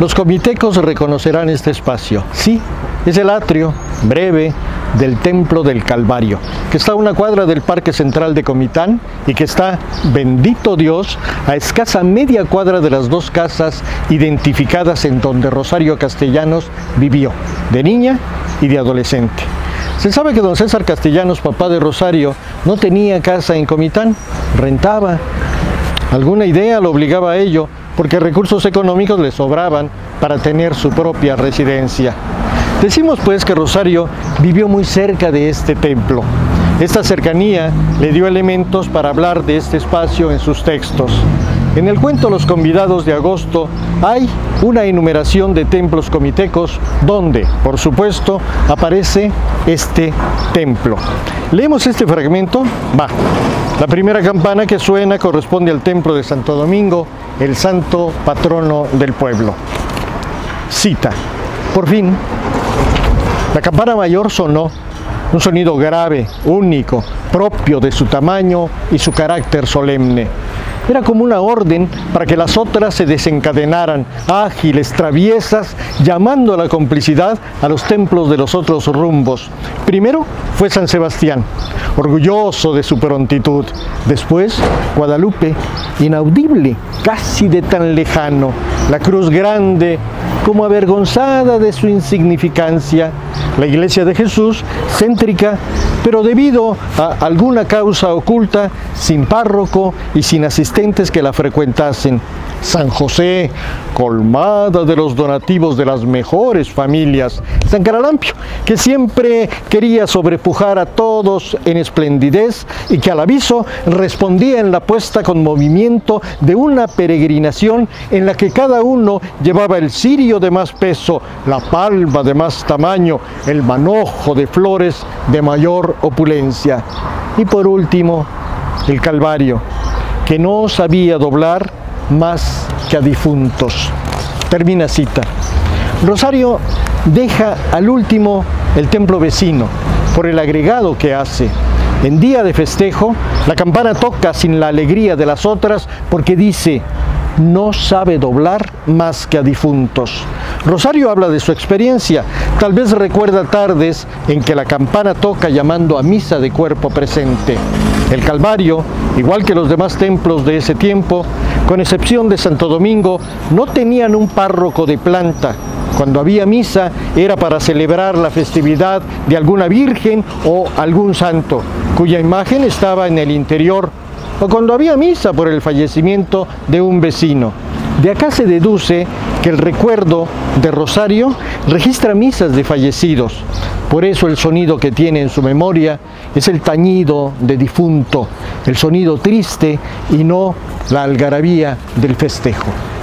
Los comitecos reconocerán este espacio. Sí, es el atrio breve del Templo del Calvario, que está a una cuadra del Parque Central de Comitán y que está, bendito Dios, a escasa media cuadra de las dos casas identificadas en donde Rosario Castellanos vivió, de niña y de adolescente. Se sabe que don César Castellanos, papá de Rosario, no tenía casa en Comitán, rentaba. Alguna idea lo obligaba a ello, porque recursos económicos le sobraban para tener su propia residencia. Decimos pues que Rosario vivió muy cerca de este templo. Esta cercanía le dio elementos para hablar de este espacio en sus textos. En el cuento Los convidados de agosto hay una enumeración de templos comitecos donde, por supuesto, aparece este templo. Leemos este fragmento. Va. La primera campana que suena corresponde al templo de Santo Domingo, el santo patrono del pueblo. Cita. Por fin, la campana mayor sonó, un sonido grave, único, propio de su tamaño y su carácter solemne. Era como una orden para que las otras se desencadenaran, ágiles, traviesas, llamando a la complicidad a los templos de los otros rumbos. Primero fue San Sebastián, orgulloso de su prontitud. Después, Guadalupe, inaudible, casi de tan lejano. La cruz grande, como avergonzada de su insignificancia. La iglesia de Jesús, céntrica, pero debido a alguna causa oculta, sin párroco y sin asistentes que la frecuentasen. San José, colmada de los donativos de las mejores familias. San Caralampio, que siempre quería sobrepujar a todos en esplendidez y que al aviso respondía en la puesta con movimiento de una peregrinación en la que cada uno llevaba el cirio de más peso, la palma de más tamaño, el manojo de flores de mayor opulencia. Y por último, el Calvario, que no sabía doblar más que a difuntos. Termina cita. Rosario deja al último el templo vecino por el agregado que hace. En día de festejo, la campana toca sin la alegría de las otras porque dice, no sabe doblar más que a difuntos. Rosario habla de su experiencia, tal vez recuerda tardes en que la campana toca llamando a misa de cuerpo presente. El Calvario, igual que los demás templos de ese tiempo, con excepción de Santo Domingo, no tenían un párroco de planta. Cuando había misa era para celebrar la festividad de alguna virgen o algún santo, cuya imagen estaba en el interior o cuando había misa por el fallecimiento de un vecino. De acá se deduce que el recuerdo de Rosario registra misas de fallecidos. Por eso el sonido que tiene en su memoria es el tañido de difunto, el sonido triste y no la algarabía del festejo.